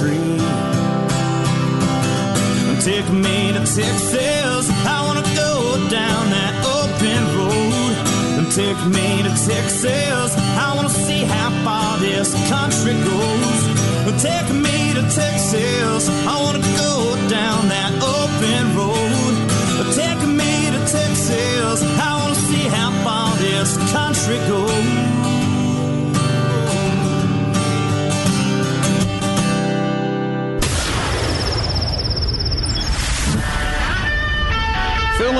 country. Take me to Texas. I wanna go down that open road. Take me to Texas. I wanna see how far this country goes. Take me to Texas. I wanna go down that open road. Take me to Texas. I wanna see how far this country goes.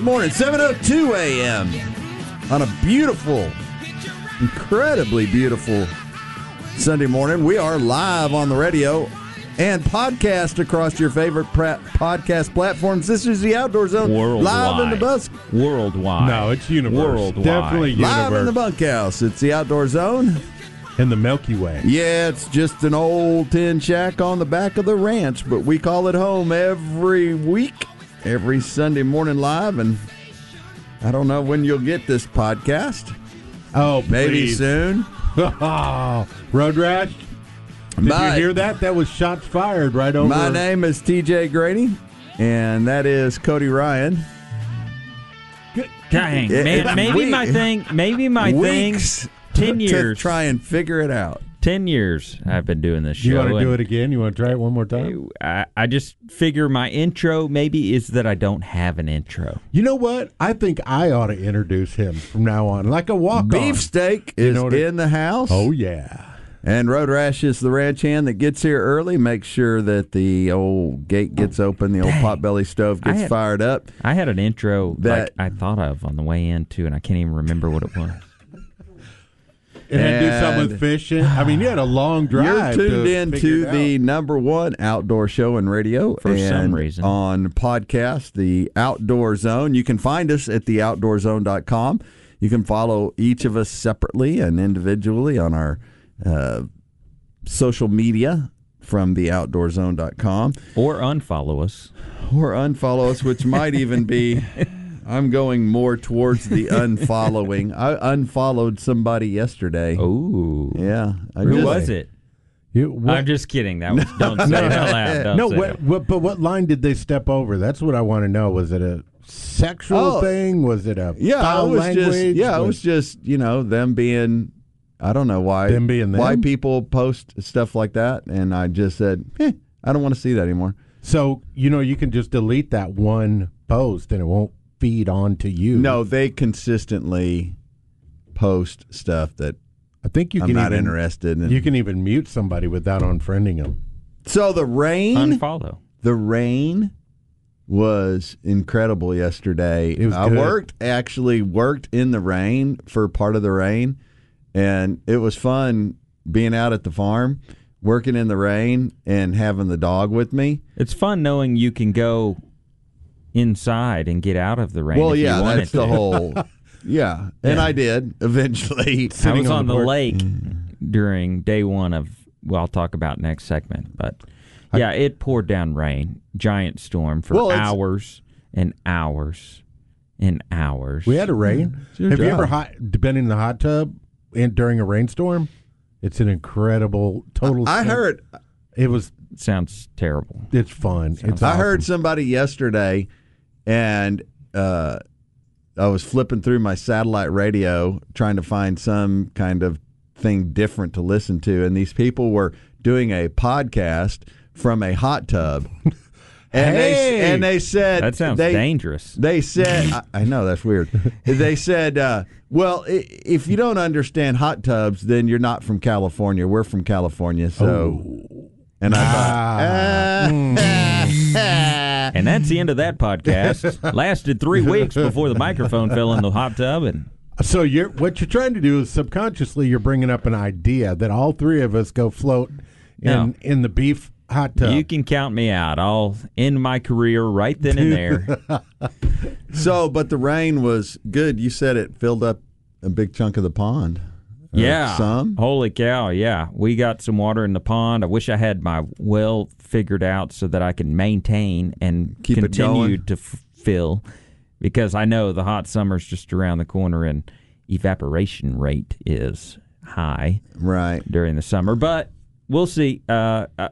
Good morning, 7:02 a.m. on a beautiful, incredibly beautiful Sunday morning. We are live on the radio and podcast across your favorite pra- podcast platforms. This is the Outdoor Zone, Worldwide. live in the bus, Worldwide. No, it's universe. Worldwide. Definitely live in the bunkhouse. It's the Outdoor Zone. in the Milky Way. Yeah, it's just an old tin shack on the back of the ranch, but we call it home every week, every Sunday morning live. And I don't know when you'll get this podcast. Oh, Maybe please. soon. oh, Road Rash. Did My- you hear that? That was shots fired right over. My name is TJ Grady, and that is Cody Ryan. Dang, It- man, it- maybe we- my thing. Maybe my thing. Ten to years. try and figure it out. Ten years I've been doing this show. You want to do it again? You want to try it one more time? I, I just figure my intro maybe is that I don't have an intro. You know what? I think I ought to introduce him from now on, like a walk on. Beefsteak is know in the house. Oh yeah. And Road Rash is the ranch hand that gets here early, makes sure that the old gate gets oh, open, the old potbelly stove gets had- fired up. I had an intro That- like I thought of on the way in too, and I can't even remember what it was. It had to do something with fishing. I mean, you had a long drive. You're tuned to in to the out. number one outdoor show in radio For some reason. on podcast, the Outdoor Zone. You can find us at theoutdoorzone.com. You can follow each of us separately and individually on our uh, social media from theoutdoorzone.com Or unfollow us. or unfollow us, which might even be. I'm going more towards the unfollowing. I unfollowed somebody yesterday. Oh, Yeah, I who just- was it? You- what- I'm just kidding. That was don't say it out loud. Don't no, say what, what, but what line did they step over? That's what I want to know. Was it a sexual Oh. thing? Was it a Yeah, foul it was language? just yeah, it was just you know them being. I don't know why Them being why people post stuff like that, and I just said, eh, I don't want to see that anymore. So you know you can just delete that one post and it won't feed on to you. No, they consistently post stuff that I think you I'm can not even, interested in. You can even mute somebody without unfriending them. so the rain, Unfollow. the rain was incredible yesterday. It was I good. worked actually worked in the rain for part of the rain, and it was fun being out at the farm, working in the rain, and having the dog with me. It's fun knowing you can go inside and get out of the rain. well, if yeah, you wanted that's the whole. Yeah, and I did eventually. I Sitting was on on the the lake mm. during day one of. Well, I'll talk about next segment, but yeah, it poured down rain, giant storm for Well, hours and hours and hours. We had a rain. Mm. your Have you ever hot, been in the hot tub in, during a rainstorm? It's an incredible total. I sen- heard. it was. sounds terrible. It's fun. It's I heard somebody yesterday, and uh, I was flipping through my satellite radio trying to find some kind of thing different to listen to, and these people were doing a podcast from a hot tub. And Hey! they and they said That sounds they, dangerous. They said, I, I know that's weird. They said, uh, well, if you don't understand hot tubs, then you're not from California. We're from California, so. And I thought, ah. And that's the end of that podcast. Lasted three weeks before the microphone fell in the hot tub, and So you're what you're trying to do is subconsciously you're bringing up an idea that all three of us go float in No. in the beef hot tub. you can count me out. I'll end my career right then and there. so, but the rain was good. You said it filled up a big chunk of the pond. Or yeah. Some? Holy cow, yeah. We got some water in the pond. I wish I had my well figured out so that I can maintain and Keep continue to f- fill because I know the hot summer's just around the corner and evaporation rate is high Right. during the summer, but we'll see. Uh, uh,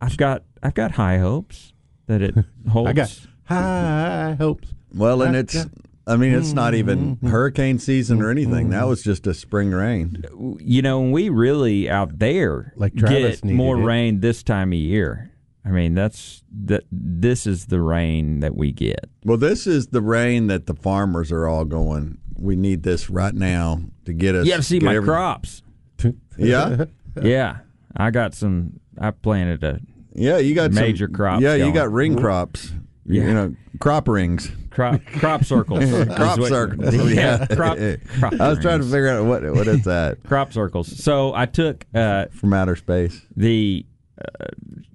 I've got I've got high hopes that it holds. I got high hopes. Well, and I it's, got- I mean, it's not even mm-hmm. hurricane season or anything. That mm-hmm. was just a spring rain. you know, we really out there Like Travis get more it. rain this time of year. I mean, that's that. This is the rain that we get. Well, this is the rain that the farmers are all going. We need this right now to get us. You have to see my every- crops. Yeah, yeah, I got some. I planted a yeah. You got some- Major crops Yeah, you going. got ring mm-hmm. crops. You know, crop rings, crop crop circles. crop what- circles. Yeah, crop, crop I was trying to figure out what what is that crop circles. So I took uh, from outer space. the uh,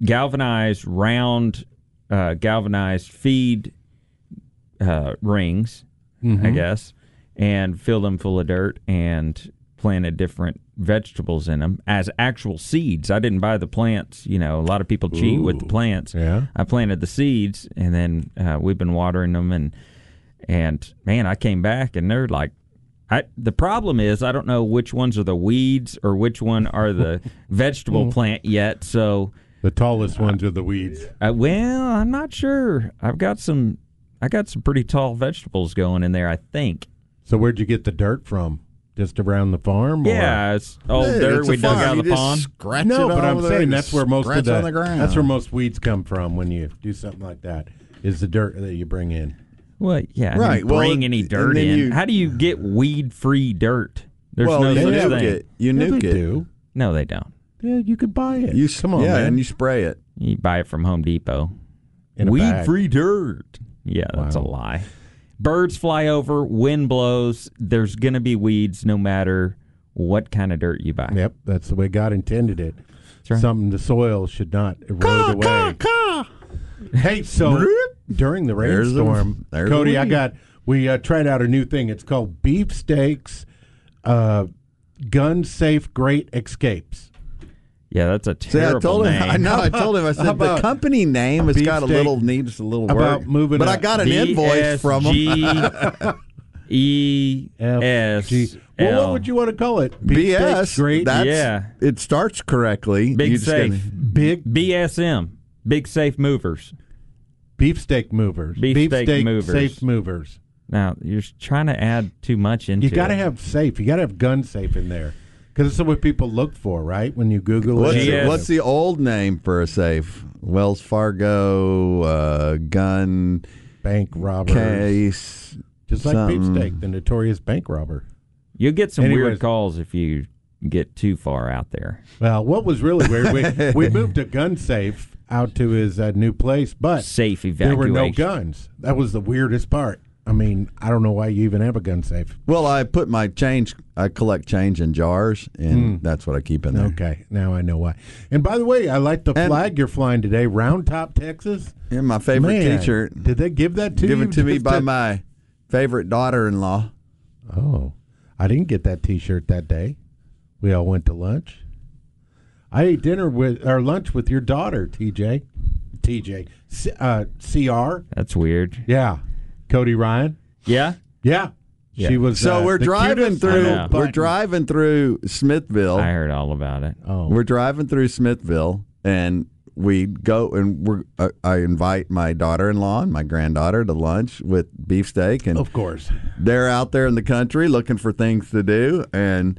galvanized round uh, galvanized feed uh, rings, I guess, and filled them full of dirt and planted different vegetables in them as actual seeds. I didn't buy the plants. You know, a lot of people cheat with the plants. Yeah. I planted the seeds, and then uh, we've been watering them, and and man, I came back and they're like. I, the problem is I don't know which ones are the weeds or which one are the vegetable plant yet. So, The tallest ones are the weeds. uh, well, I'm not sure. I've got some. I got some pretty tall vegetables going in there. I think. So where'd you get the dirt from? Just around the farm? or- Yeah, it's old Hey, dirt it's we dug farm. out of the pond. Scratch No, it but I'm saying that's where most of the on the ground. that's where most weeds come from when you do something like that. Is the dirt that you bring in? Well, yeah, I didn't Right, well, bring any dirt in. you- How do you get weed-free dirt? There's well, no you such nuke thing. it. You Yeah, nuke they it. do. No, they don't. Yeah, you could buy it. You come on, yeah, man. and you spray it. You buy it from Home Depot. In a bag. Weed-free dirt. Yeah, that's a lie. Birds fly over, wind blows. There's gonna be weeds no matter what kind of dirt you buy. Yep, that's the way God intended it. right. Something the soil should not erode away. Hey, so during the There's a- rainstorm, there's a Cody, I got we uh, tried out a new thing. It's called beefsteaks, uh, gun safe great escapes. Yeah, that's a See, I terrible told him. name. I know. I told him. I said the company name has got a little needs a little How about work. moving but I got an invoice from them. BSG E S G- Well, what would you want to call it? Beefsteaks BS. great. That's, Yeah. It starts correctly. Big You safe. Big BSM Big Safe Movers. beefsteak movers. Beefsteak movers. safe movers. Now you're trying to add too much into You got to have safe. You got to have gun safe in there because it's what people look for, right? When you Google What's, it. the, what's the old name for a safe? Wells Fargo uh, gun bank robbers? case. Just like something. beefsteak, the notorious bank robber. You'll get some Anyways. weird calls if you get too far out there. Well, what was really weird? We, we moved a gun safe out to his uh, new place, but Safe there were no guns. That was the weirdest part. I mean, I don't know why you even have a gun safe. Well, I put my change. I collect change in jars, and that's what I keep in there. Okay, now I know why. And by the way, I like the And- flag you're flying today, Round Top, Texas. Yeah, my favorite Man, T-shirt. Did they give that to Give you? it to me just by my favorite daughter-in-law. Oh, I didn't get that T-shirt that day. We all went to lunch. I ate dinner with or lunch with your daughter, TJ. TJ, C, uh, CR. That's weird. Yeah, Cody Ryan. Yeah. Yeah, Yeah. she was. So uh, we're driving cutest through. We're driving through Smithville. I heard all about it. Oh, We're driving through Smithville, and we go and we're. Uh, I invite my daughter-in-law and my granddaughter to lunch with beefsteak, and of course. they're out there in the country looking for things to do, and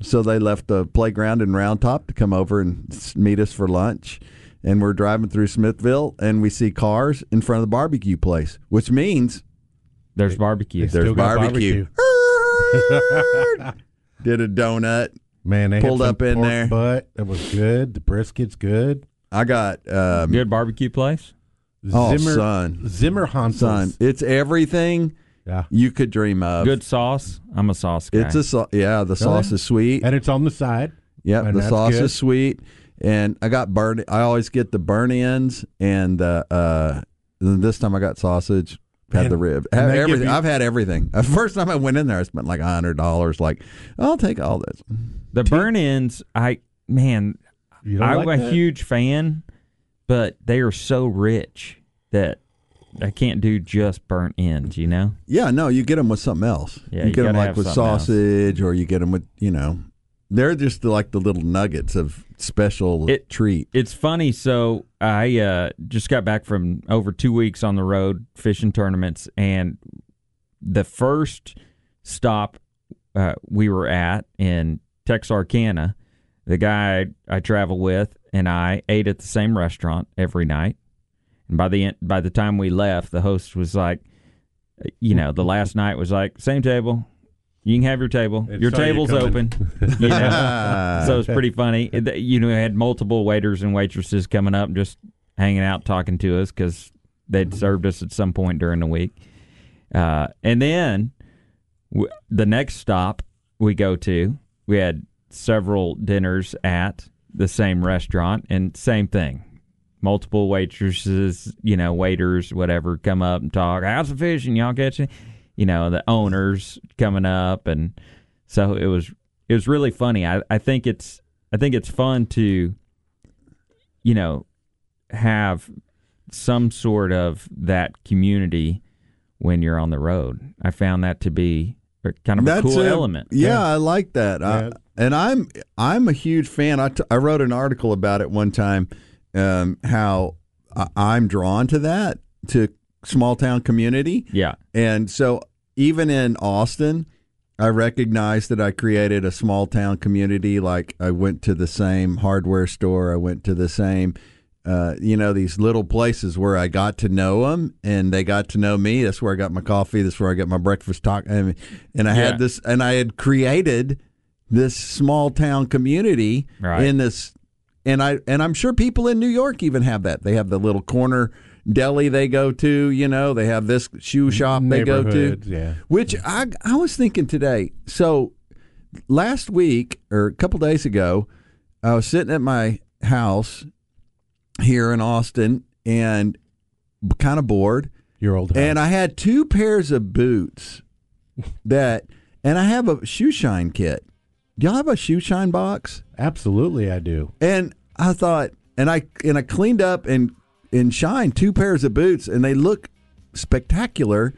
so they left the playground in Round Top to come over and meet us for lunch. and we're driving through Smithville, and we see cars in front of the barbecue place, which means There's barbecue. They still there's got barbecue. Did a donut. Man, they Pulled had some up in pork there. Butt that was good. The brisket's good. I got um, Good barbecue place. Oh, Zimmer, son. Zimmerhanzel's. son. It's everything Yeah. you could dream of. Good sauce. I'm a sauce guy. It's a sau- yeah. The sauce is sweet. And it's on the side. Yep, And the that's sauce good. is sweet, and I got burn. I always get the burn ends, and uh, uh, this time I got sausage. Had And- the rib. and Have they give everything. you- I've had everything. The first time I went in there, I spent like a hundred dollars. Like, I'll take all this. the burn ends. I man, I'm like a that? huge fan, but they are so rich that I can't do just burnt ends. You know. Yeah, no, you get them with something else. Yeah, you you get them like with something else. sausage, or you get them with you know, they're just like the little nuggets of special It- treat. It's funny. So I uh, just got back from over two weeks on the road fishing tournaments, and the first stop uh, we were at in Texarkana, the guy I travel with and I ate at the same restaurant every night. And by the end, by the time we left, the host was like, you know, the last night was like, same table. You can have your table. Your table's open. You know? so it's pretty funny. You know, we had multiple waiters and waitresses coming up, just hanging out, talking to us because they'd served us at some point during the week. Uh, and then w- the next stop we go to, we had several dinners at the same restaurant, and same thing. Multiple waitresses, you know, waiters, whatever, come up and talk. How's the fishing? Y'all catch it? You know, the owners coming up, and so it was. It was really funny. I, I think it's. I think it's fun to, you know, have some sort of that community when you're on the road. I found that to be kind of a cool a- element. Yeah, I like that. I- and I'm I'm a huge fan. I, t- I wrote an article about it one time. Um, how I- I'm drawn to that to small town community, Yeah. and so even in Austin, I recognized that I created a small town community. Like I went to the same hardware store. I went to the same. Uh, you know these little places where I got to know them and they got to know me. That's where I got my coffee. That's where I got my breakfast talk. And, and I Yeah. had this, and I had created this small town community Right. in this, and I and I'm sure people in New York even have that. They have the little corner deli they go to. You know, they have this shoe shop they go to. Yeah. Which I I was thinking today. So last week or a couple days ago, I was sitting at my house here in Austin and kind of bored, Your old house. and I had two pairs of boots that, and I have a shoe shine kit. Do y'all have a shoe shine box? Absolutely, I do. And I thought, and I and I cleaned up and and shine two pairs of boots, and they look spectacular.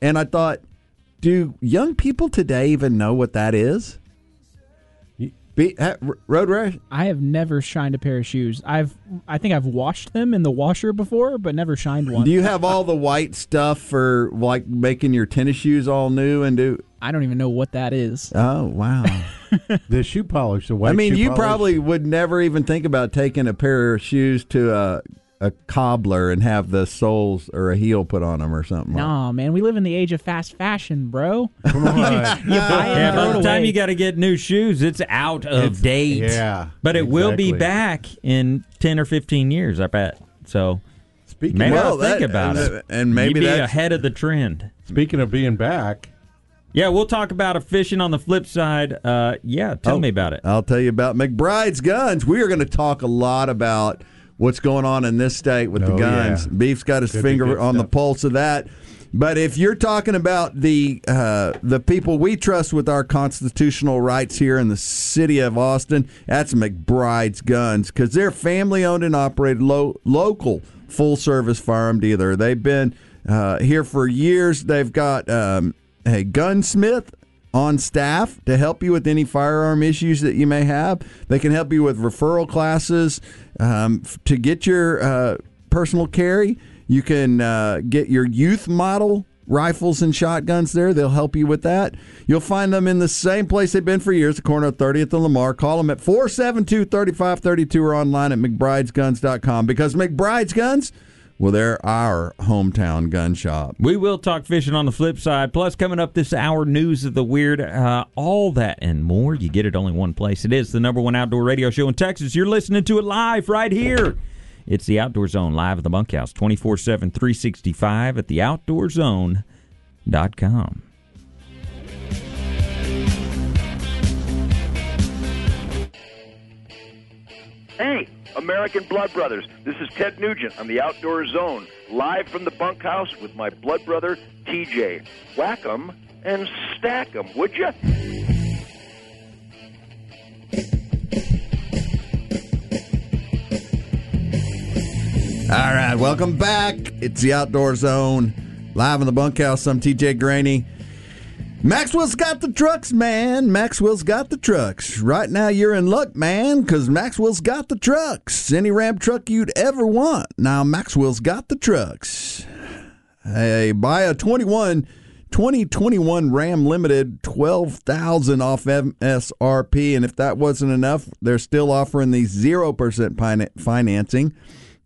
And I thought, do young people today even know what that is? Be, ha, road rash? I have never shined a pair of shoes. I've I think I've washed them in the washer before, but never shined one. Do you have all the white stuff for like making your tennis shoes all new and do? I don't even know what that is. Oh wow! The shoe polish, the white I mean, shoe you polish. probably would never even think about taking a pair of shoes to a a cobbler and have the soles or a heel put on them or something. like Nah, man, we live in the age of fast fashion, bro. Come on. you buy it Yeah, by the time you got to get new shoes, it's out of It's- date. yeah, but it will be back in ten or fifteen years. I bet. So Speaking maybe of, I'll think about and- it. and maybe You'd be ahead of the trend. speaking of being back, Yeah, we'll talk about a fishing on the flip side. Uh, yeah, tell Oh, me about it. I'll tell you about McBride's Guns. We are going to talk a lot about what's going on in this state with the Oh, guns. yeah. Beef's got his Could finger on the pulse of that. But if you're talking about the uh, the people we trust with our constitutional rights here in the city of Austin, that's McBride's Guns because they're family owned and operated, lo- local full service firearm dealer. They've been uh, here for years. They've got um, a gunsmith on staff to help you with any firearm issues that you may have. They can help you with referral classes um, to get your uh, personal carry. You can uh, get your youth model rifles and shotguns there. They'll help you with that. You'll find them in the same place they've been for years, the corner of 30th and Lamar. Call them at 472 3532 or online at McBride'sGuns.com because McBride's Guns, well, they're our hometown gun shop. We will talk fishing on the flip side. Plus, coming up this hour, news of the weird, uh, all that and more. You get it only one place. It is the number one outdoor radio show in Texas. You're listening to it live right here. It's the Outdoor Zone live at the bunkhouse 24 7, 365 at theoutdoorzone.com. Hey, American Blood Brothers. This is Ted Nugent on the Outdoor Zone, live from the bunkhouse with my blood brother, TJ. Whack 'em and stack 'em, would you? All right, welcome back. It's the Outdoor Zone, live in the bunkhouse. I'm TJ Graney. Maxwell's got the trucks, man. Maxwell's got the trucks. Right now, you're in luck, man, because Maxwell's got the trucks. Any Ram truck you'd ever want. Now, Maxwell's got the trucks. Hey, buy a 21 2021 Ram Limited 12,000 off MSRP and if that wasn't enough, they're still offering the 0% financing.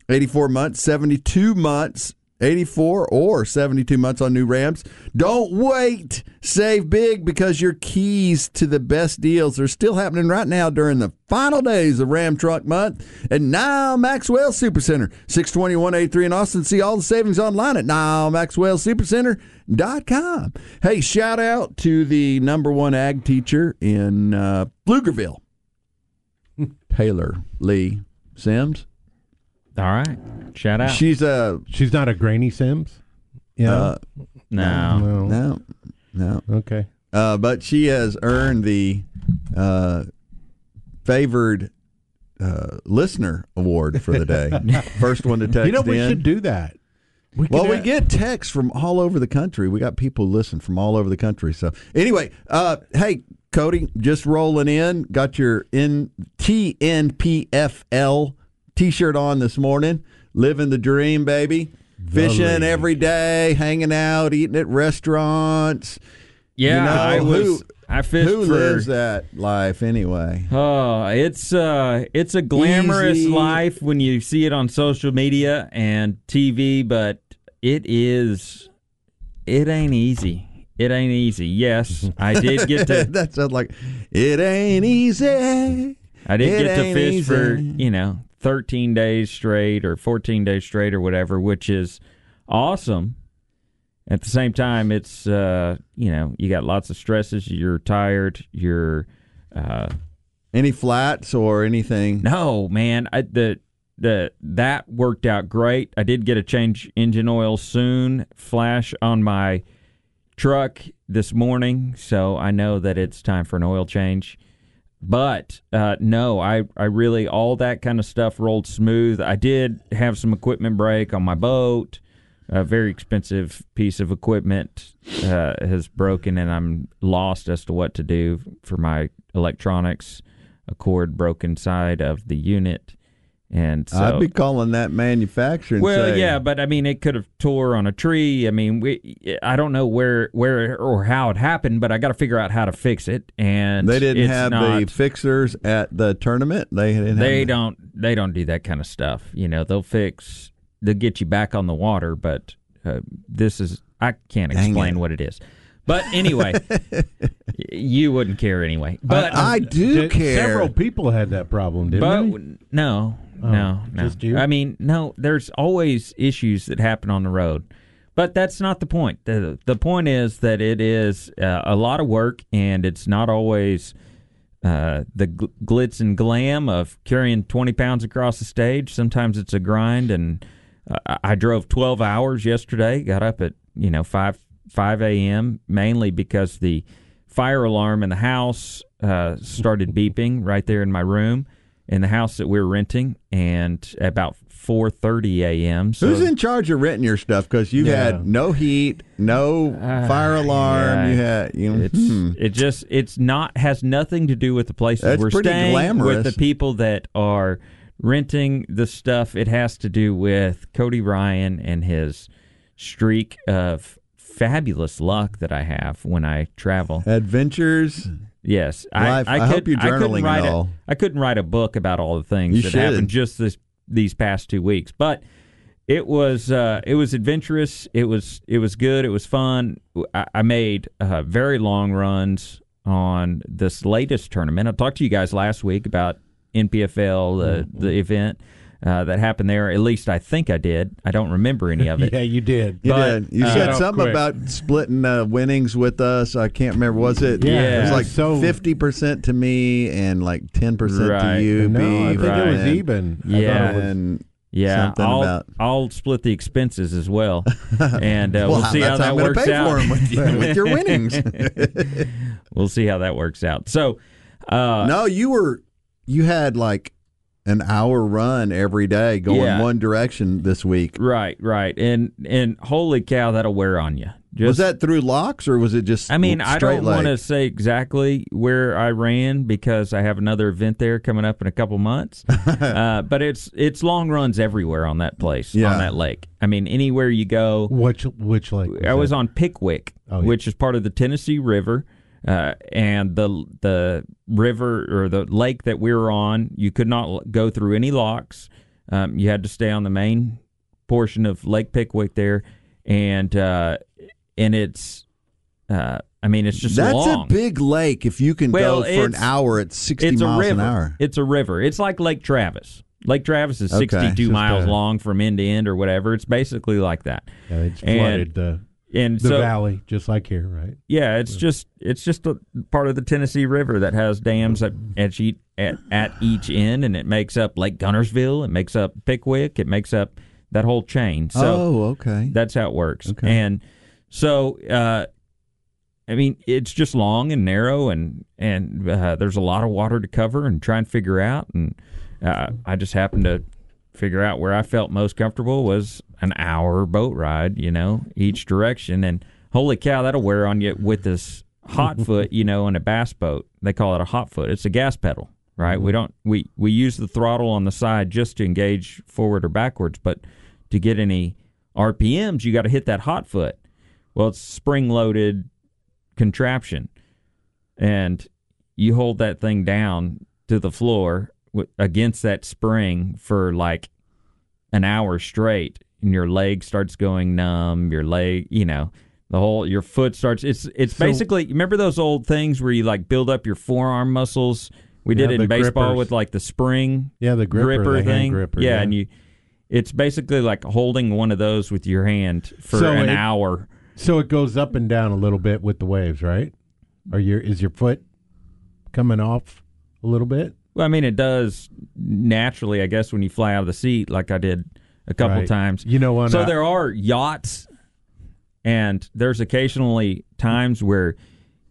84 months, 72 months, 84 or 72 months on new Rams. Don't wait. Save big because your keys to the best deals are still happening right now during the final days of Ram Truck Month. And now Maxwell Supercenter, 62183 in Austin. See all the savings online at nowmaxwellsupercenter.com. Hey, shout out to the number one ag teacher in uh, Pflugerville, Taylor Lee Sims. All right. Shout out. She's a She's not a Granny Sims. Yeah. uh, no. no. no, no. Okay. Uh, but she has earned the uh, favored uh, listener award for the day. First one to text You know, we in. should do that. We well, could we have- get texts from all over the country. We got people listen from all over the country. So anyway, uh, hey Cody, just rolling in. Got your N TNPFL T-shirt on this morning. Living the dream, baby. Fishing every day, hanging out, eating at restaurants. Yeah, You know, I was. who- I fished Who for. lives that life anyway? Oh, it's uh it's a glamorous Easy. life when you see it on social media and TV, but it is it ain't easy. It ain't easy. Yes, I did get to that sounds like it ain't easy. I did It get to fish for, you know, 13 days straight or 14 days straight or whatever, which is awesome. At the same time, it's uh, you know, you got lots of stresses, you're tired, you're uh Any flats or anything? No, man, I, the the that worked out great. I did get a change engine oil soon. Flash on my truck this morning, so I know that it's time for an oil change. But uh, no, I I really all that kind of stuff rolled smooth. I did have some equipment break on my boat. A very expensive piece of equipment uh, has broken, and I'm lost as to what to do for my electronics. A cord broke inside of the unit, and so I'd be calling that manufacturing. well, say, yeah, but I mean, it could have tore on a tree. I mean, we, I don't know where, where or how it happened, but I got to figure out how to fix it. And they didn't it's have not, the fixers at the tournament. They didn't. They have don't. They don't do that kind of stuff. You know, they'll fix. They'll get you back on the water, but uh, this is. I can't Dang explain it. what it is. But anyway, you wouldn't care anyway. But I do Did- care. Several people had that problem, didn't but they? no, Oh, no, no. just you? I mean, no. There's always issues that happen on the road, but that's not the point. the The point is that it is uh, a lot of work, and it's not always uh, the gl- glitz and glam of carrying 20 pounds across the stage. Sometimes it's a grind, and uh, I- drove 12 hours yesterday. Got up at you know five five a.m. mainly because the fire alarm in the house uh, started beeping right there in my room in the house that we are renting, and about 4:30 a.m. So Who's in charge of renting your stuff? Because you Yeah. had no heat, no Uh, fire alarm. yeah. You had you. know, It's hmm. it just it's not has nothing to do with the places That's we're pretty staying glamorous. with the people that are renting the stuff. It has to do with Cody Ryan and his streak of fabulous luck that I have when I travel. Adventures. Yes, Life. I, I hope could, you're I couldn't journaling write it a- all. I couldn't write a book about all the things You that should. happened just this these past two weeks, but it was uh, it was adventurous. It was it was good. It was fun. I, I made uh, very long runs on this latest tournament. I talked to you guys last week about NPFL, the Mm-hmm. the event uh, that happened there. At least I think I did. I don't remember any of it. Yeah, you did. You But, did. You uh, said Shut something quick. about splitting uh, winnings with us. I can't remember. Was it? Yeah, it was like was so- fifty percent to me and like ten percent Right. to you. no, B, I think right. it was even. Yeah. it was- And Yeah, I'll, about. I'll split the expenses as well, and uh, well, we'll see how that I'm works pay out. for 'em with, with your winnings. we'll see how that works out. So, uh, no, you were. You had like an hour run every day going Yeah. one direction this week. right, right, and and holy cow, that'll wear on you. Just, was that through locks or was it just? I mean, I don't want to say exactly where I ran because I have another event there coming up in a couple months. uh, but it's it's long runs everywhere on that place Yeah. on that lake. I mean, anywhere you go, Which which like I was that? on Pickwick, Oh, yeah. which is part of the Tennessee River, uh, and the the river or the lake that we were on. You could not go through any locks. Um, you had to stay on the main portion of Lake Pickwick there, and uh, and it's, uh, I mean, it's just That's long. a big lake. If you can Well, go for an hour at sixty it's a miles river. an hour. It's a river. It's like Lake Travis. Lake Travis is Okay. 62 Just, miles long from end to end or whatever. It's basically like that. Yeah, it's and- flooded the And the so valley just like here, right? Yeah, it's just it's just a part of the Tennessee River that has dams at at each, at, at each end, and it makes up Lake Guntersville, it makes up Pickwick, it makes up that whole chain. So oh, okay. that's how it works. Okay. And so, uh, I mean, it's just long and narrow, and and uh, there's a lot of water to cover and try and figure out. And uh, I just happened to figure out where I felt most comfortable was an hour boat ride, you know, each direction. And holy cow, that'll wear on you with this hot foot, you know, in a bass boat. They call it a hot foot. It's a gas pedal, right? We mm-hmm. don't we we use the throttle on the side just to engage forward or backwards, but to get any RPMs, you got to hit that hot foot. Well, it's spring loaded contraption, and you hold that thing down to the floor against that spring for like an hour straight, and your leg starts going numb. Your leg, you know, the whole your foot starts. It's it's So- basically remember those old things where you like build up your forearm muscles. We did Yeah, it in baseball grippers. with like the spring Yeah, the gripper, the hand thing. gripper, yeah, yeah. and you it's basically like holding one of those with your hand for So an it- hour. So it goes up and down a little bit with the waves, right? Or your is your foot coming off a little bit? Well, I mean, it does naturally, I guess, when you fly out of the seat, like I did a couple Right. times. You know, on so a- there are yachts, and there's occasionally times where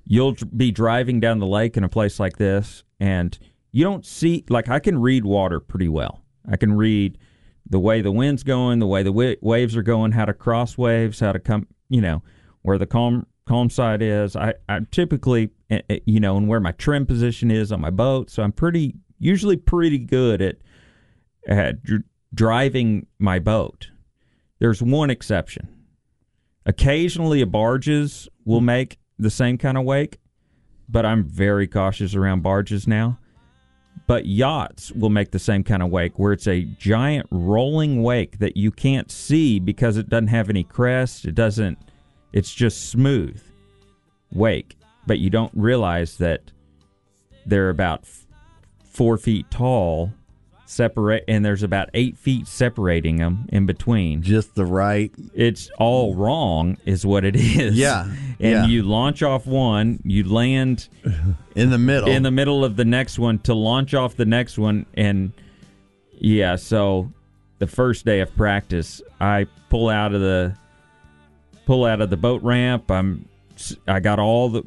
you'll be driving down the lake in a place like this, and you don't see like I can read water pretty well. I can read the way the wind's going, the way the wa- waves are going, how to cross waves, how to come, you know, where the calm calm side is. I, I typically, eh, eh, you know, and where my trim position is on my boat. So I'm pretty usually pretty good at at driving my boat. There's one exception. Occasionally, a barges will make the same kind of wake, but I'm very cautious around barges now. But yachts will make the same kind of wake where it's a giant rolling wake that you can't see because it doesn't have any crest. It doesn't, it's just smooth wake. But you don't realize that they're about four feet tall, separate, and there's about eight feet separating them in between. Just the right. It's all wrong, is what it is. Yeah, And yeah. you launch off one, you land In the middle. in the middle of the next one to launch off the next one and yeah so the first day of practice i pull out of the pull out of the boat ramp i'm i got all the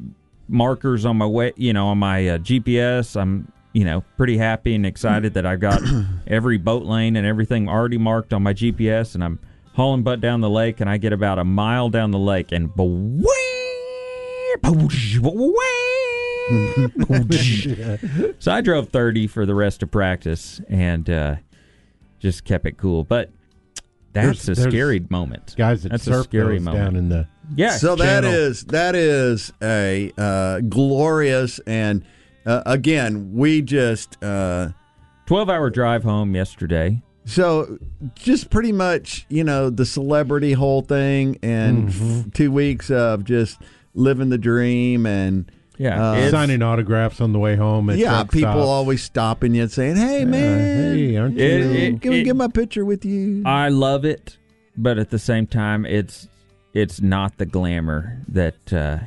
markers on my way you know on my uh, gps i'm you know pretty happy and excited that i've got every boat lane and everything already marked on my gps and i'm hauling butt down the lake and i get about a mile down the lake and so I drove 30 for the rest of practice and uh, just kept it cool. But that's There's- a there's scary moment. Guys that that's a scary those moment. down in the Yeah. So that channel. is that is a uh, glorious and uh, again we just uh, 12 hour drive home yesterday. so just pretty much you know the celebrity whole thing and Mm-hmm. f- two weeks of just living the dream and Yeah. Uh, Signing autographs on the way home. At yeah people stops. always stopping you and saying hey Uh, man hey, aren't you? It- it- can we get my picture with you I love it, but at the same time, it's it's not the glamour that uh,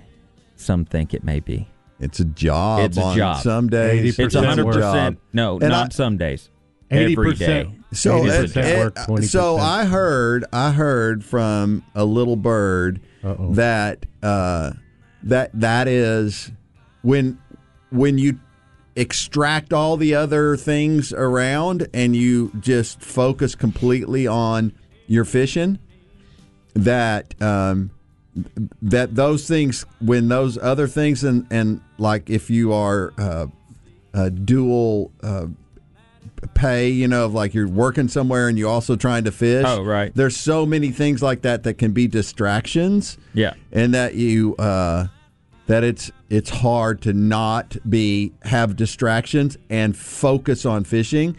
some think it may be. It's a job It's a on job. some days 80% It's a hundred work. percent. No, And not I- some days. 80%. Every day. So, 80% it- it- work, 20. so I heard, I heard from a little bird Uh-oh. that uh, that that is when when you extract all the other things around and you just focus completely on your fishing. That um, that those things when those other things and and like if you are uh, a dual. Uh, pay, you know, of like you're working somewhere and you're also trying to fish. Oh, right. There's so many things like that that can be distractions. Yeah. And that you uh that it's it's hard to not be have distractions and focus on fishing.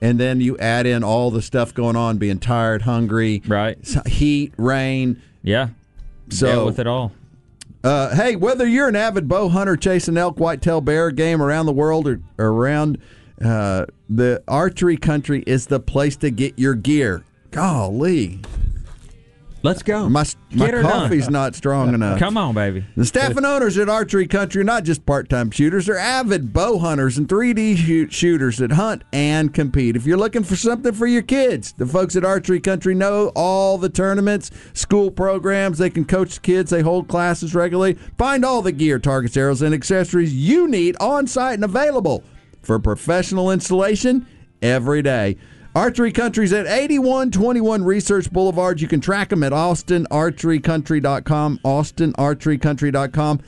And then you add in all the stuff going on, being tired, hungry, Right. heat, rain. Yeah. So- Dealt with it all. Uh, hey, whether you're an avid bow hunter chasing elk, whitetail, bear game around the world or, or around uh, the archery country is the place to get your gear. Golly, Let's go. my my coffee's done. not strong enough. Come on, baby. The staff and owners at Archery Country are not just part time shooters, they're avid bow hunters and 3D shoot- shooters that hunt and compete. If you're looking for something for your kids, the folks at Archery Country know all the tournaments, school programs. They can coach the kids, they hold classes regularly. Find all the gear, targets, arrows, and accessories you need on site and available for professional installation every day. Archery Country's at 8121 Research Boulevard. You can track them at austinarcherycountry.com, austinarcherycountry.com.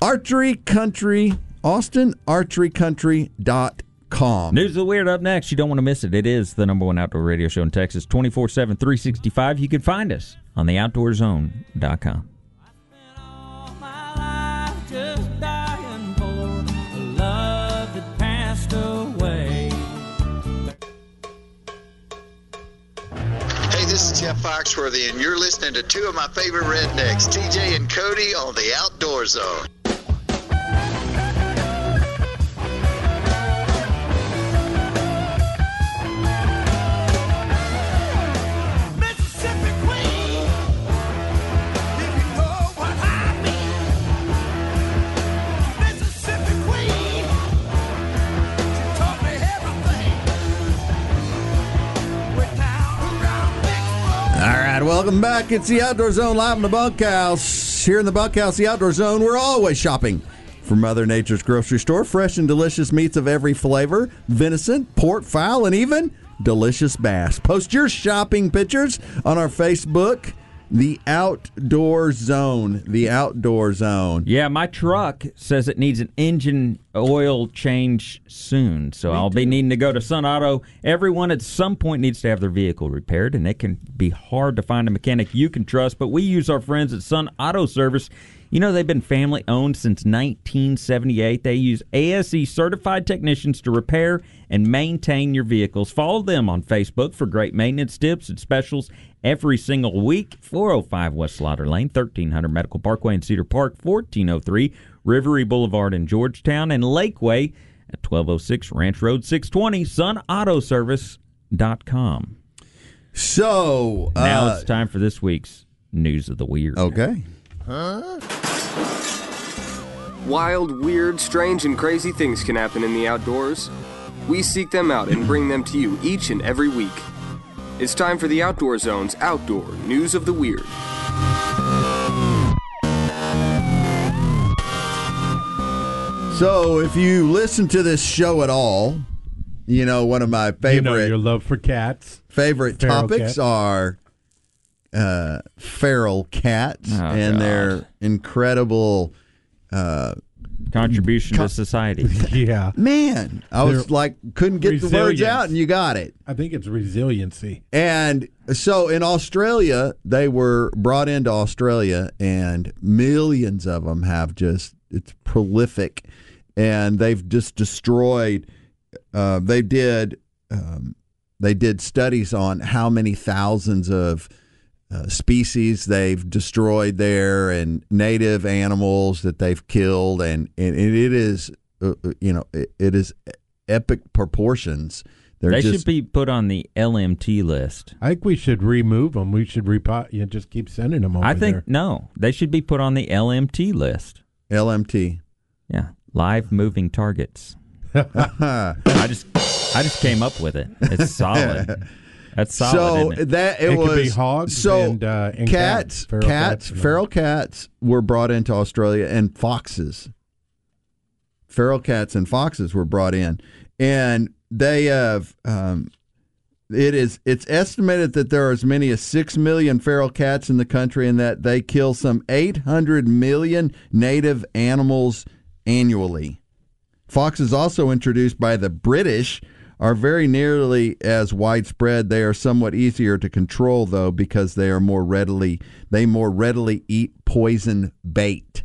Archery Country, austinarcherycountry.com. News of the Weird up next. You don't want to miss it. It is the number one outdoor radio show in Texas 24 7, 365. You can find us on the Jeff Foxworthy, and you're listening to two of my favorite rednecks, TJ and Cody, on the Outdoor Zone. Welcome back. It's the Outdoor Zone live in the bunkhouse. Here in the bunkhouse, the Outdoor Zone, we're always shopping from Mother Nature's grocery store. Fresh and delicious meats of every flavor venison, pork, fowl, and even delicious bass. Post your shopping pictures on our Facebook, The Outdoor Zone. The Outdoor Zone. Yeah, my truck says it needs an engine oil change soon. So I'll be needing to go to Sun Auto. Everyone at some point needs to have their vehicle repaired, and it can be hard to find a mechanic you can trust. But we use our friends at Sun Auto Service. You know, they've been family owned since 1978. They use ASE certified technicians to repair and maintain your vehicles. Follow them on Facebook for great maintenance tips and specials every single week. 405 West Slaughter Lane, 1300 Medical Parkway in Cedar Park, 1403 Rivery Boulevard in Georgetown, and Lakeway at 1206 Ranch Road 620, sunautoservice.com. So, Now uh, it's time for this week's News of the Weird. okay. Wild, weird, strange, and crazy things can happen in the outdoors. We seek them out and bring them to you each and every week. It's time for the Outdoor Zone's Outdoor News of the Weird. So, if you listen to this show at all, you know one of my You favorite know your love for cats. favorite Feral topics cat. are uh, feral cats Oh, and God. their incredible uh, contribution to society. Yeah. Man, I was They're like, couldn't get the words out, and you got it. I think it's resiliency. And so in Australia, they were brought into Australia, and millions of them have just, it's prolific. And they've just destroyed, uh, they did, um, they did studies on how many thousands of uh, species they've destroyed there and native animals that they've killed. And, and it is, uh, uh, you know, it, it is epic proportions. They're they just, should be put on the LMT list. I think we should remove them. We should repo- you know, just keep sending them over I think there. no, they should be put on the LMT list. LMT. Yeah, live moving targets. I just I just came up with it. It's solid. That's solid. so isn't it? that it, It was could be hogs so and, uh, and cats, cats, feral cats, cats feral cats were brought into Australia, and foxes, feral cats and foxes were brought in, and they have. Um, it is. It's estimated that there are as many as six million feral cats in the country, and that they kill some eight hundred million native animals annually. Foxes, also introduced by the British, are very nearly as widespread. They are somewhat easier to control, though, because they are more readily they more readily eat poison bait.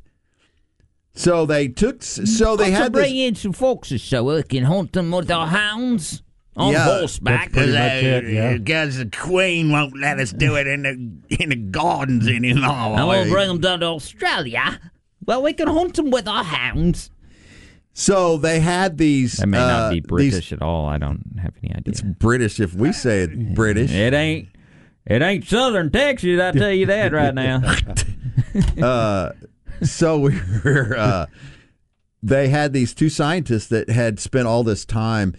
So they took. So they had to bring this. in some foxes so we can hunt them with our hounds on Yeah, horseback. that's pretty 'cause, much uh, yeah. Because the queen won't let us do it in the in the gardens anymore. I want to bring them down to Australia. Well, we can hunt them with our hounds. So they had these. that may uh, not be these- British at all. I don't have any idea. It's British if we say it British. It ain't. It ain't Southern Texas. I tell you that right now. uh, so we were. Uh, they had these two scientists that had spent all this time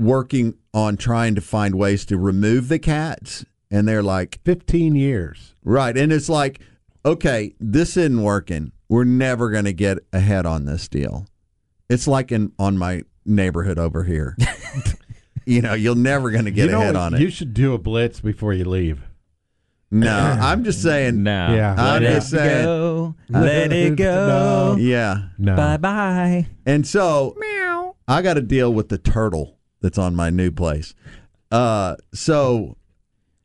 working on trying to find ways to remove the cats, and they're like, 15 years. right, and it's like, okay, this isn't working. We're never going to get ahead on this deal. It's like in on my neighborhood over here. you know, you're never going to get you know, ahead on it. You should do a blitz before you leave. No, I'm just saying. No. Yeah. I'm Let just it saying. go. Let it go. Yeah. No. Bye bye. And so I got to deal with the turtle that's on my new place. Uh, so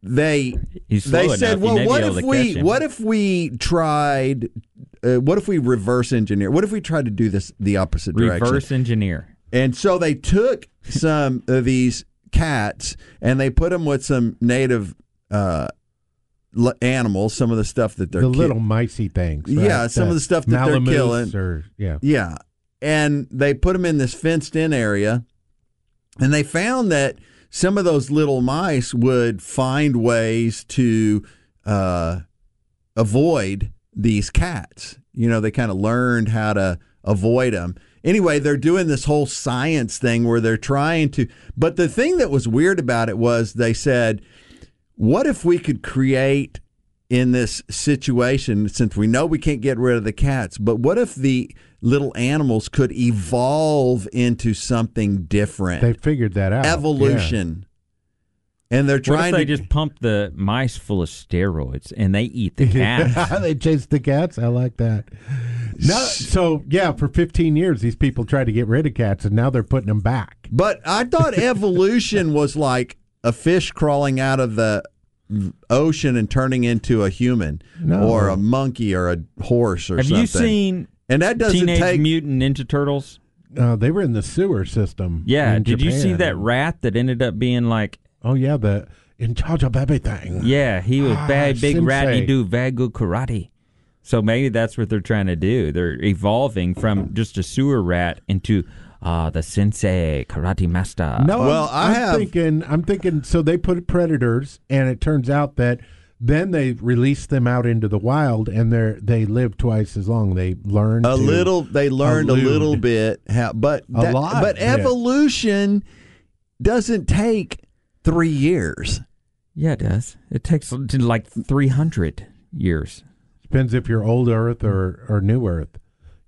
they He's they said, You "Well, what if we what if we tried? Uh, what if we reverse engineer? What if we tried to do this the opposite direction?" reverse engineer? And so they took some of these cats and they put them with some native uh, animals, some of the stuff that they're the ki- little micey things. right? Yeah, some of the stuff that they're killing. Or, yeah. Yeah. And they put them in this fenced in area. And they found that some of those little mice would find ways to uh, avoid these cats. You know, they kind of learned how to avoid them. Anyway, they're doing this whole science thing where they're trying to. But the thing that was weird about it was they said, what if we could create in this situation, since we know we can't get rid of the cats, but what if the little animals could evolve into something different? They figured that out. Evolution. And they're What trying if they to just pump the mice full of steroids and they eat the Yeah. cats? they chase the cats. I like that. No, so yeah, for 15 years, these people tried to get rid of cats, and now they're putting them back. But I thought evolution was like a fish crawling out of the ocean and turning into a human No. or a monkey or a horse or Have something. Have you seen and that doesn't Teenage take Mutant Ninja Turtles? Uh, they were in the sewer system. Yeah. in Did you see that rat that ended up being like? Oh yeah, the in charge of everything. Yeah, he was Ah, very big rat. He do very good karate. So maybe that's what they're trying to do. They're evolving from just a sewer rat into uh, the sensei karate master. No, Well, I'm, I I'm have- thinking. I'm thinking. So they put predators, and it turns out that then they release them out into the wild, and they they live twice as long. They learn a to- little they learned a little bit how but A that- lot, but yeah. evolution doesn't take 3 years Yeah, it does. It takes like three hundred years. Depends if you're old Earth or or new Earth.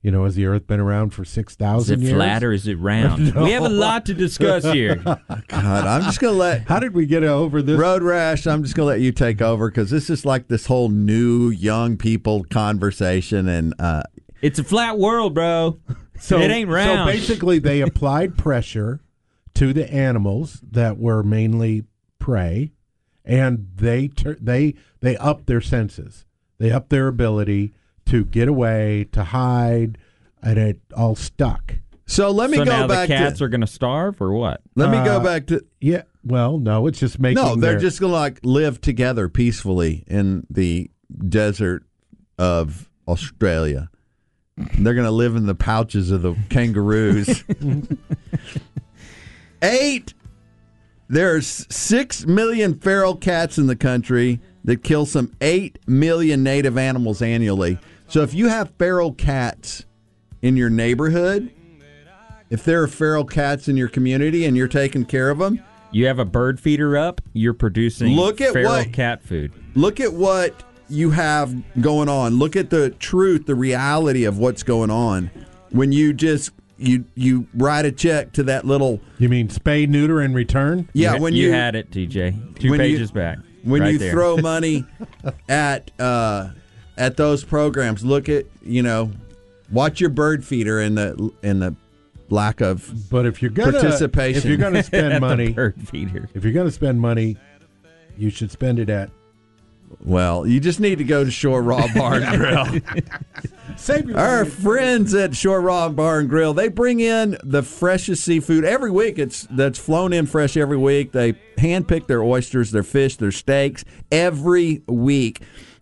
You know, has the Earth been around for six Is thousand it years? flat or is it round? We have a lot to discuss here. god i'm just going to let How did we get over this? road rash i'm just going to let you take over cuz this is like this whole new young people conversation and uh It's a flat world, bro. So it ain't round. So basically, they applied pressure to the animals that were mainly prey, and they tur- they they upped their senses. They upped their ability to get away, to hide, and it all stuck. So let me so go now back the cats to. are going to starve or what? let me go Uh, back to. Yeah. Well, no, it's just making. No, they're their- just gonna like live together peacefully in the desert of Australia. They're gonna live in the pouches of the kangaroos. Eight. There's six million feral cats in the country that kill some eight million native animals annually. So if you have feral cats in your neighborhood, if there are feral cats in your community and you're taking care of them, You have a bird feeder up. You're producing Look at feral what- cat food. look at what you have going on. Look at the truth, the reality of what's going on. When you just you you write a check to that little You mean spay, neuter, in return? yeah you, when you you, had it, TJ. Two when you- pages back. when right you there. throw money at uh, at those programs. Look at you know watch your bird feeder in the in the lack of But if you're gonna Participation. if you're gonna spend money, bird feeder. if you're gonna spend money, you should spend it at well, you just need to go to Shore Raw Bar and Grill. save your Our money. friends at Shore Raw Bar and Grill, they bring in the freshest seafood every week. It's that's flown in fresh every week. They handpick their oysters, their fish, their steaks every week.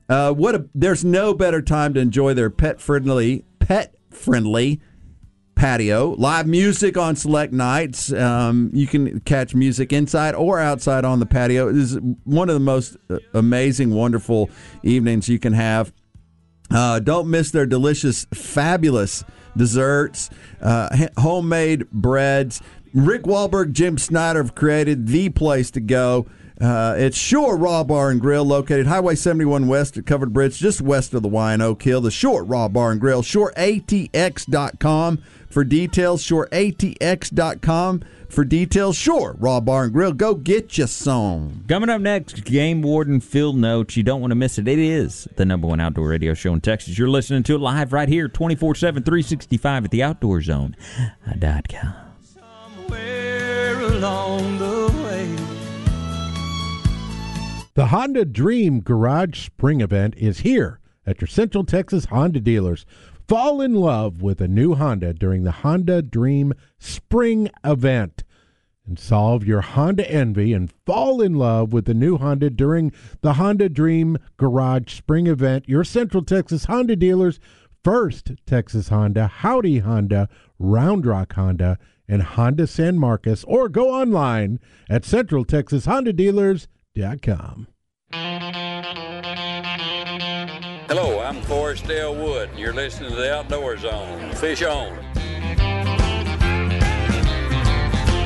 Uh, what a, there's no better time to enjoy their pet friendly pet friendly patio. Live music on select nights. Um, you can catch music inside or outside on the patio. It is one of the most uh, amazing, wonderful evenings you can have. Uh, don't miss their delicious, fabulous desserts, uh, homemade breads. Rick Wahlberg, Jim Snyder have created the place to go. Uh, it's Shore Raw Bar and Grill, located Highway 71 West at Covered Bridge, just west of the Y and Oak Hill. The Shore Raw Bar and Grill, shoreatx.com for details. Shoreatx.com for details. Shore Raw Bar and Grill, go get you some. Coming up next, Game Warden Field Notes. You don't want to miss it. It is the number one outdoor radio show in Texas. You're listening to it live right here, 24 7, 365 at the Outdoor Zone.com. Somewhere along the The Honda Dream Garage Spring Event is here at your Central Texas Honda dealers. Fall in love with a new Honda during the Honda Dream Spring Event and solve your Honda envy and fall in love with the new Honda during the Honda Dream Garage Spring Event. Your Central Texas Honda dealers, First Texas Honda, Howdy Honda, Round Rock Honda, and Honda San Marcos, or go online at centraltexashondadealers.com. Hello, I'm Forrest Dale Wood, and you're listening to the Outdoor Zone. Fish on.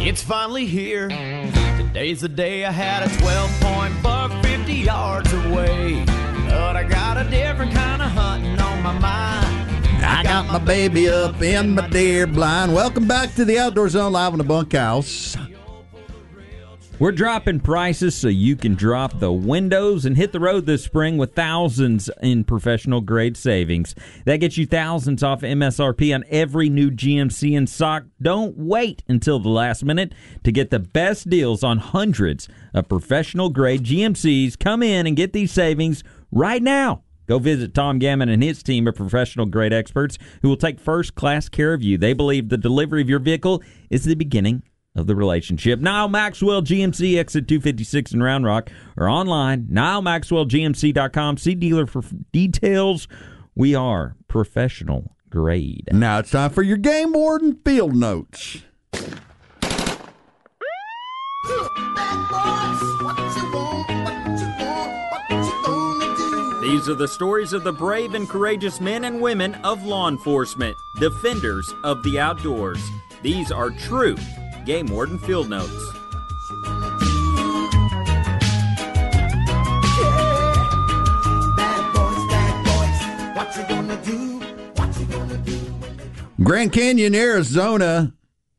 It's finally here. Today's the day I had a 12 point buck 50 yards away. But I got a different kind of hunting on my mind. I got my baby up in my deer blind. Welcome back to the Outdoor Zone live in the bunkhouse. We're dropping prices so you can drop the windows and hit the road this spring with thousands in professional grade savings. That gets you thousands off MSRP on every new GMC and stock. Don't wait until the last minute to get the best deals on hundreds of professional grade GMCs. Come in and get these savings right now. Go visit Tom Gammon and his team of professional grade experts who will take first class care of you. They believe the delivery of your vehicle is the beginning of the relationship. Now Maxwell GMC exit 256 in Round Rock or online NyleMaxwellGMC.com. See dealer for f- details. We are professional grade. Now it's time for your game warden field notes. These are the stories of the brave and courageous men and women of law enforcement, defenders of the outdoors. These are true Game Warden Field Notes. Grand Canyon, Arizona,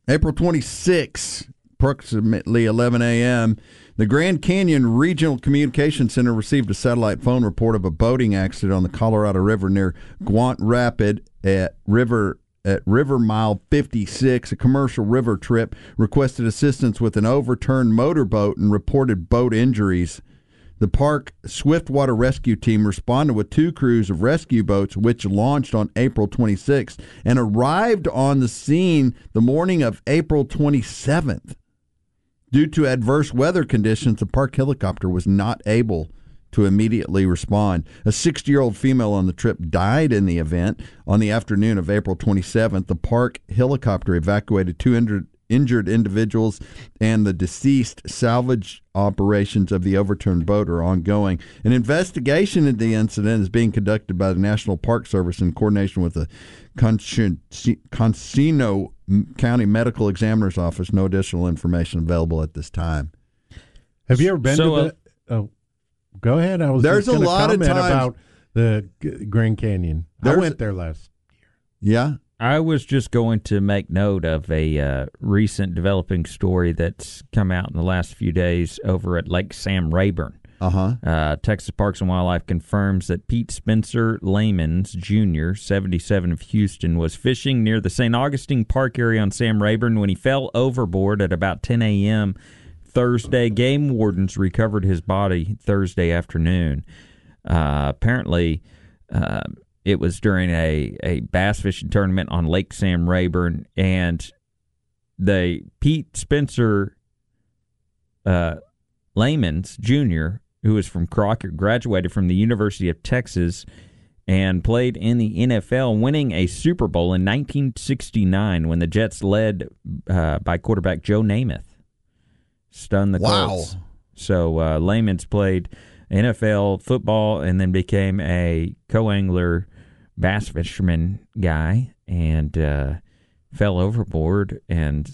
April 26, approximately 11 a.m. The Grand Canyon Regional Communication Center received a satellite phone report of a boating accident on the Colorado River near Kwagunt Rapid at River at River Mile 56, a commercial river trip, requested assistance with an overturned motorboat and reported boat injuries. The park Swiftwater Rescue Team responded with two crews of rescue boats, which launched on April 26th and arrived on the scene the morning of April 27th. Due to adverse weather conditions, the park helicopter was not able to immediately respond. A 60 year old female on the trip died in the event. On the afternoon of April 27th, the park helicopter evacuated 200 injured individuals, and the deceased salvage operations of the overturned boat are ongoing. An investigation into the incident is being conducted by the National Park Service in coordination with the Coconino County Medical Examiner's Office. No additional information available at this time. Have you ever been So, to uh, the? Oh, go ahead. I was. There's just a gonna lot of comment times- about the Grand Canyon. I went there last. Year. Yeah. I was just going to make note of a uh, recent developing story that's come out in the last few days over at Lake Sam Rayburn. Uh-huh. Uh, Texas Parks and Wildlife confirms that Pete Spencer Lammons Jr., 77 of Houston, was fishing near the St. Augustine Park area on Sam Rayburn when he fell overboard at about 10 a.m. Thursday. Game wardens recovered his body Thursday afternoon. Uh, apparently, uh, it was during a, a bass fishing tournament on Lake Sam Rayburn, and the Pete Spencer uh, Lammons Jr., who is from Crockett, graduated from the University of Texas and played in the NFL, winning a Super Bowl in 1969 when the Jets led uh, by quarterback Joe Namath. Stunned the Wow. Colts. So uh, Lammons played NFL football and then became a co-angler bass fisherman guy and uh, fell overboard and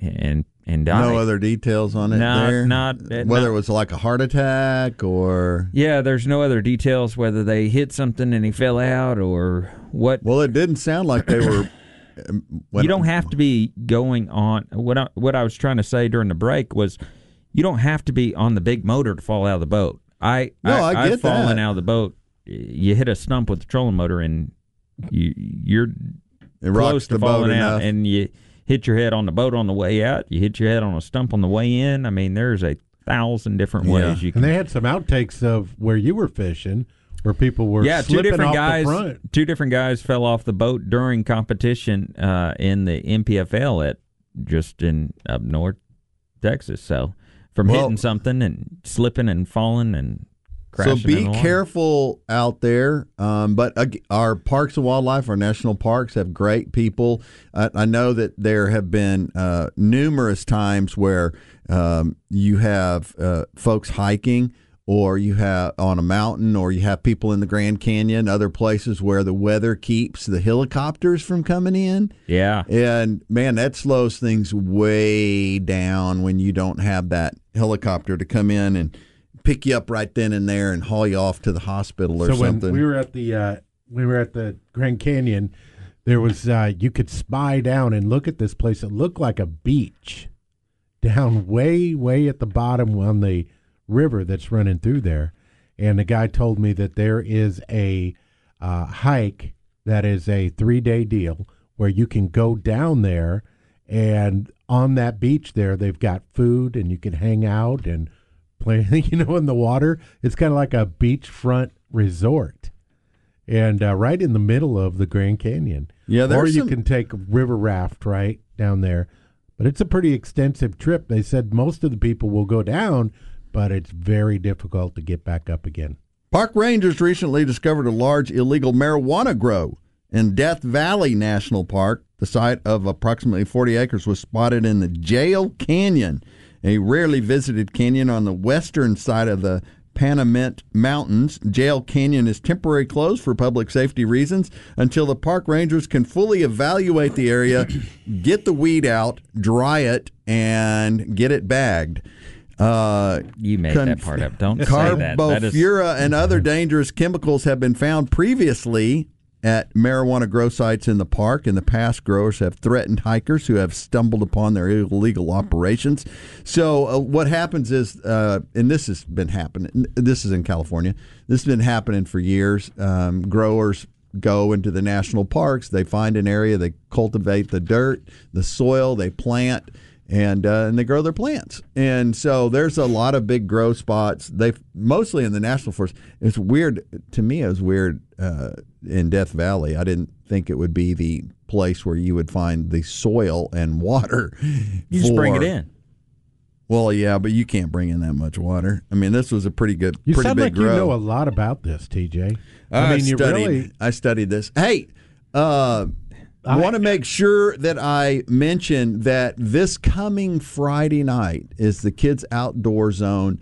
and and died. No other details on it No, there? not- uh, Whether not- it was like a heart attack or. Yeah, there's no other details whether they hit something and he fell out or what. Well, it didn't sound like they were. um, when- you don't have to be going on. What I, what I was trying to say during the break was, you don't have to be on the big motor to fall out of the boat. I No, I I've get fallen that. out of the boat. You hit a stump with the trolling motor and you you're It rocks close to the boat falling out, enough. and you hit your head on the boat on the way out. You hit your head on a stump on the way in. I mean, there's a thousand different ways you can And they had some outtakes of where you were fishing, where people were yeah, two different guys. Two different guys fell off the boat during competition uh, in the MPFL at just in up north Texas. So from Well- hitting something and slipping and falling and crashing. So be careful out there. Um, but ag- our parks and wildlife, our national parks have great people. I, I know that there have been uh, numerous times where um, you have uh, folks hiking. Or you have on a mountain, or you have people in the Grand Canyon, other places where the weather keeps the helicopters from coming in. Yeah, And man, that slows things way down when you don't have that helicopter to come in and pick you up right then and there and haul you off to the hospital or so something. when we were at the uh, we were at the Grand Canyon, there was uh, you could spy down and look at this place. It looked like a beach down way way at the bottom on the river that's running through there. And the guy told me that there is a uh, hike that is a three day deal where you can go down there and on that beach there they've got food and you can hang out and play you know in the water. It's kind of like a beachfront resort. And uh, right in the middle of the grand canyon. Yeah, or you some- can take a river raft right down there. But it's a pretty extensive trip. They said most of the people will go down but it's very difficult to get back up again Park rangers recently discovered a large illegal marijuana grow in Death Valley National Park. The site of approximately 40 acres was spotted in the Jail Canyon, a rarely visited canyon on the western side of the Panamint Mountains. Jail Canyon is temporarily closed for public safety reasons until the park rangers can fully evaluate the area, get the weed out, dry it, and get it bagged. Uh, you made that part up. Don't say that. That is and other dangerous chemicals have been found previously at marijuana grow sites in the park. In the past, growers have threatened hikers who have stumbled upon their illegal operations. So, uh, what happens is, uh, and this has been happening, this is in California, this has been happening for years. Um, growers go into the national parks. They find an area, they cultivate the dirt, the soil, they plant, and uh, and they grow their plants. And so there's a lot of big grow spots. They mostly in the national forest. It's weird to me. It was weird uh, in Death Valley. I didn't think it would be the place where you would find the soil and water. You just bring it in. Well, yeah, but you can't bring in that much water. I mean, this was a pretty good, You pretty sound big like you know a lot about this, TJ. I, I mean, you really. I studied this. Hey, uh, I want to make sure that I mention that this coming Friday night is the Kids Outdoor Zone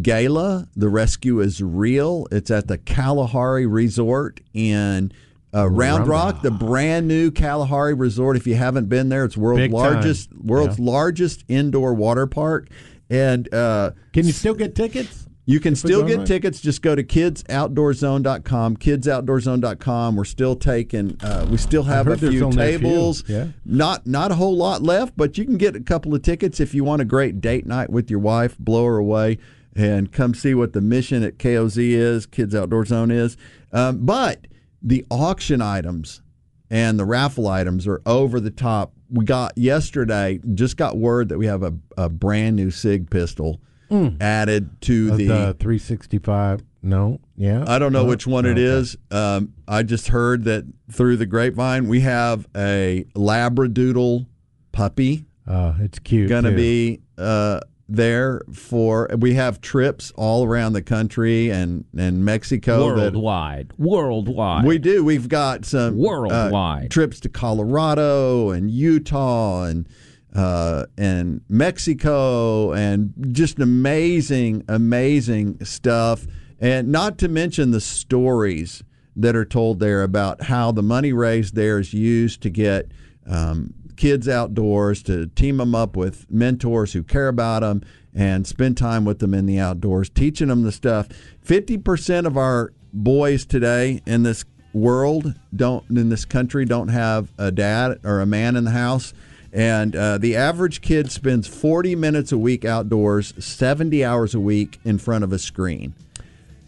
Gala. The rescue is real. It's at the Kalahari Resort in. Uh, Round Rock, the brand new Kalahari Resort. If you haven't been there, it's world's Big time. largest world's Yeah. largest indoor water park. And uh, Can you still get tickets? You can still get online? tickets. Just go to kidsoutdoorzone.com. Kidsoutdoorzone.com. We're still taking. Uh, we still have a few only a few, tables. yeah. Not not a whole lot left, but you can get a couple of tickets if you want a great date night with your wife. Blow her away and come see what the mission at KOZ is. Kids Outdoor Zone is. Um, but the auction items and the raffle items are over the top. We got yesterday. Just got word that we have a, a brand new Sig pistol added to Of the the 365. No. Yeah. I don't know which one it okay. is. Um, I just heard that through the grapevine we have a Labradoodle puppy Uh, it's cute. going to be uh, there for. We have trips all around the country and and Mexico. that- Worldwide. Worldwide. we do. We've got some uh, Worldwide. trips to Colorado and Utah and uh, and Mexico and just amazing, amazing stuff. And not to mention the stories that are told there about how the money raised there is used to get um, kids outdoors, to team them up with mentors who care about them and spend time with them in the outdoors, teaching them the stuff. 50% of our boys today in this world don't in this country don't have a dad or a man in the house and uh, the average kid spends 40 minutes a week outdoors 70 hours a week in front of a screen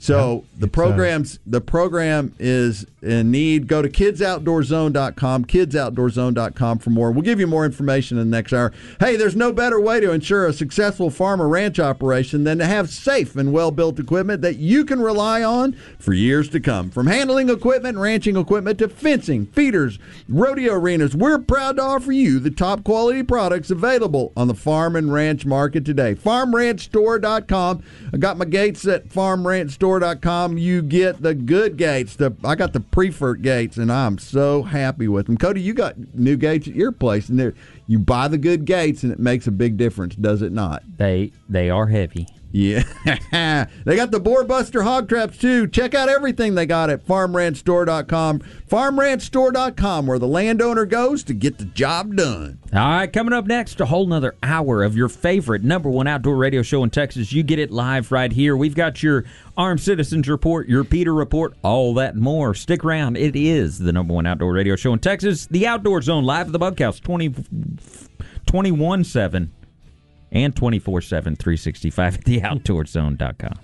so the it's, uh, programs the program is in need. Go to kidsoutdoorzone.com kidsoutdoorzone.com for more. We'll give you more information in the next hour. Hey there's no better way to ensure a successful farm or ranch operation than to have safe and well built equipment that you can rely on for years to come. From handling equipment ranching equipment to fencing feeders rodeo arenas we're proud to offer you the top quality products available on the farm and ranch market today. farmranchstore.com i got my gates at farmranchstore.com you get the good gates the i got the Priefert gates and i'm so happy with them cody you got new gates at your place and you buy the good gates and it makes a big difference does it not They they are heavy. Yeah. they got the Boar Buster hog traps too. Check out everything they got at farmranchstore.com. Farmranchstore.com, where the landowner goes to get the job done. All right, coming up next, a whole nother hour of your favorite number one outdoor radio show in Texas. You get it live right here. We've got your Armed Citizens Report, your Peter Report, all that more. Stick around. It is the number one outdoor radio show in Texas, the Outdoor Zone, live at the Bunkhouse, 20, 21 7 and 24 7, 365 at theoutdoorzone.com.